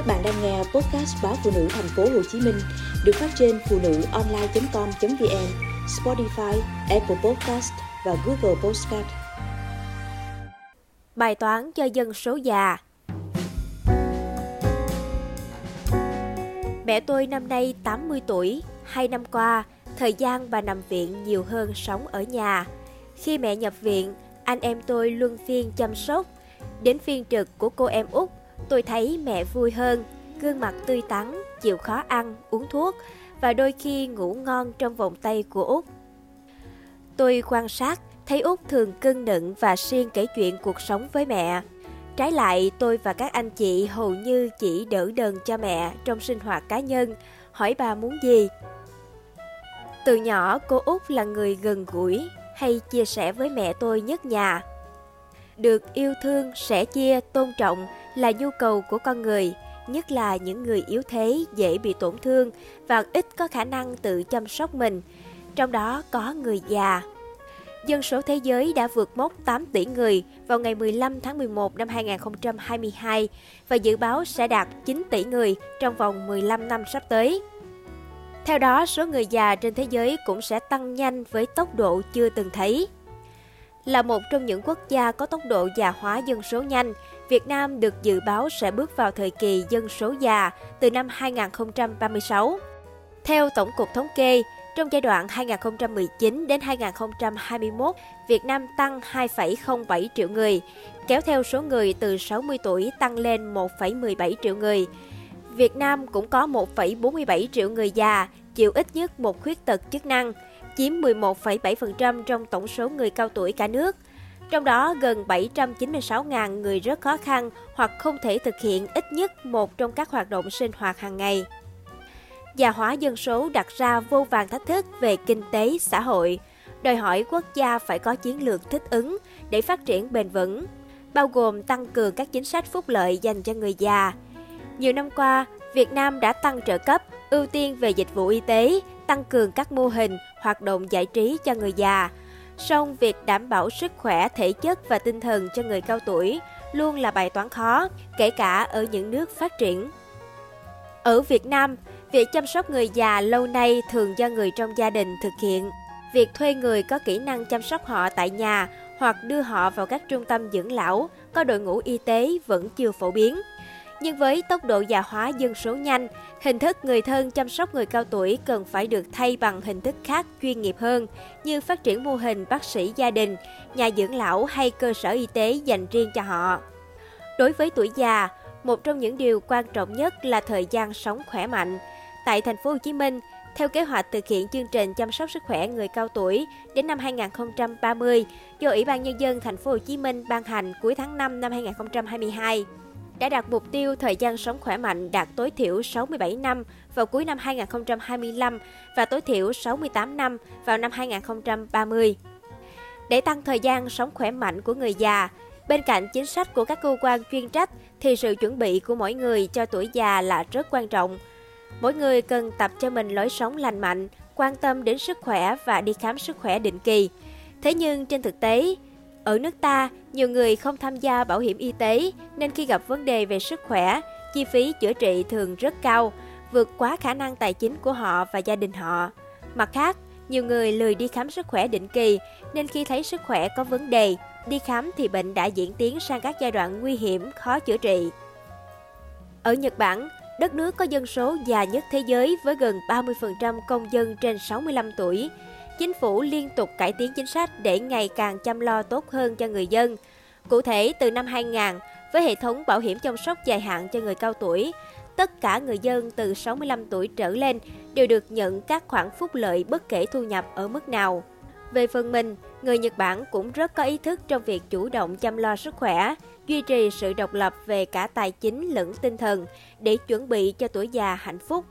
Các bạn đang nghe podcast báo phụ nữ thành phố Hồ Chí Minh được phát trên phụ nữ online.com.vn, Spotify, Apple Podcast và Google Podcast. Bài toán cho dân số già Mẹ tôi năm nay 80 tuổi, hai năm qua, thời gian bà nằm viện nhiều hơn sống ở nhà. Khi mẹ nhập viện, anh em tôi luân phiên chăm sóc. Đến phiên trực của cô em út, tôi thấy mẹ vui hơn, gương mặt tươi tắn, chịu khó ăn, uống thuốc và đôi khi ngủ ngon trong vòng tay của út. Tôi quan sát, thấy út thường cưng nựng và siêng kể chuyện cuộc sống với mẹ. Trái lại, tôi và các anh chị hầu như chỉ đỡ đần cho mẹ trong sinh hoạt cá nhân, hỏi bà muốn gì. Từ nhỏ, cô Út là người gần gũi, hay chia sẻ với mẹ tôi nhất nhà. Được yêu thương, sẻ chia, tôn trọng là nhu cầu của con người, nhất là những người yếu thế dễ bị tổn thương và ít có khả năng tự chăm sóc mình, trong đó có người già. Dân số thế giới đã vượt mốc 8 tỷ người vào ngày 15 tháng 11 năm 2022 và dự báo sẽ đạt 9 tỷ người trong vòng 15 năm sắp tới. Theo đó, số người già trên thế giới cũng sẽ tăng nhanh với tốc độ chưa từng thấy. Là một trong những quốc gia có tốc độ già hóa dân số nhanh, Việt Nam được dự báo sẽ bước vào thời kỳ dân số già từ năm 2036. Theo Tổng cục Thống kê, trong giai đoạn 2019 đến 2021, Việt Nam tăng 2,07 triệu người, kéo theo số người từ 60 tuổi tăng lên 1,17 triệu người. Việt Nam cũng có 1,47 triệu người già, chịu ít nhất một khuyết tật chức năng, chiếm 11,7% trong tổng số người cao tuổi cả nước. Trong đó, gần 796.000 người rất khó khăn hoặc không thể thực hiện ít nhất một trong các hoạt động sinh hoạt hàng ngày. Già hóa dân số đặt ra vô vàng thách thức về kinh tế, xã hội, đòi hỏi quốc gia phải có chiến lược thích ứng để phát triển bền vững, bao gồm tăng cường các chính sách phúc lợi dành cho người già. Nhiều năm qua, Việt Nam đã tăng trợ cấp, ưu tiên về dịch vụ y tế, tăng cường các mô hình, hoạt động giải trí cho người già. Song việc đảm bảo sức khỏe thể chất và tinh thần cho người cao tuổi luôn là bài toán khó, kể cả ở những nước phát triển. Ở Việt Nam, việc chăm sóc người già lâu nay thường do người trong gia đình thực hiện. Việc thuê người có kỹ năng chăm sóc họ tại nhà hoặc đưa họ vào các trung tâm dưỡng lão có đội ngũ y tế vẫn chưa phổ biến. Nhưng với tốc độ già hóa dân số nhanh, hình thức người thân chăm sóc người cao tuổi cần phải được thay bằng hình thức khác chuyên nghiệp hơn, như phát triển mô hình bác sĩ gia đình, nhà dưỡng lão hay cơ sở y tế dành riêng cho họ. Đối với tuổi già, một trong những điều quan trọng nhất là thời gian sống khỏe mạnh. Tại thành phố Hồ Chí Minh, theo kế hoạch thực hiện chương trình chăm sóc sức khỏe người cao tuổi đến năm 2030 do Ủy ban nhân dân thành phố Hồ Chí Minh ban hành cuối tháng 5 năm 2022 đã đạt mục tiêu thời gian sống khỏe mạnh đạt tối thiểu 67 năm vào cuối năm 2025 và tối thiểu 68 năm vào năm 2030. Để tăng thời gian sống khỏe mạnh của người già, bên cạnh chính sách của các cơ quan chuyên trách thì sự chuẩn bị của mỗi người cho tuổi già là rất quan trọng. Mỗi người cần tập cho mình lối sống lành mạnh, quan tâm đến sức khỏe và đi khám sức khỏe định kỳ. Thế nhưng trên thực tế, ở nước ta, nhiều người không tham gia bảo hiểm y tế nên khi gặp vấn đề về sức khỏe, chi phí chữa trị thường rất cao, vượt quá khả năng tài chính của họ và gia đình họ. Mặt khác, nhiều người lười đi khám sức khỏe định kỳ nên khi thấy sức khỏe có vấn đề, đi khám thì bệnh đã diễn tiến sang các giai đoạn nguy hiểm, khó chữa trị. Ở Nhật Bản, đất nước có dân số già nhất thế giới với gần 30% công dân trên 65 tuổi, chính phủ liên tục cải tiến chính sách để ngày càng chăm lo tốt hơn cho người dân. Cụ thể, từ năm 2000, với hệ thống bảo hiểm chăm sóc dài hạn cho người cao tuổi, tất cả người dân từ 65 tuổi trở lên đều được nhận các khoản phúc lợi bất kể thu nhập ở mức nào. Về phần mình, người Nhật Bản cũng rất có ý thức trong việc chủ động chăm lo sức khỏe, duy trì sự độc lập về cả tài chính lẫn tinh thần để chuẩn bị cho tuổi già hạnh phúc.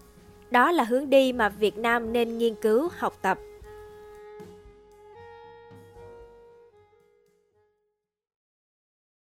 Đó là hướng đi mà Việt Nam nên nghiên cứu, học tập.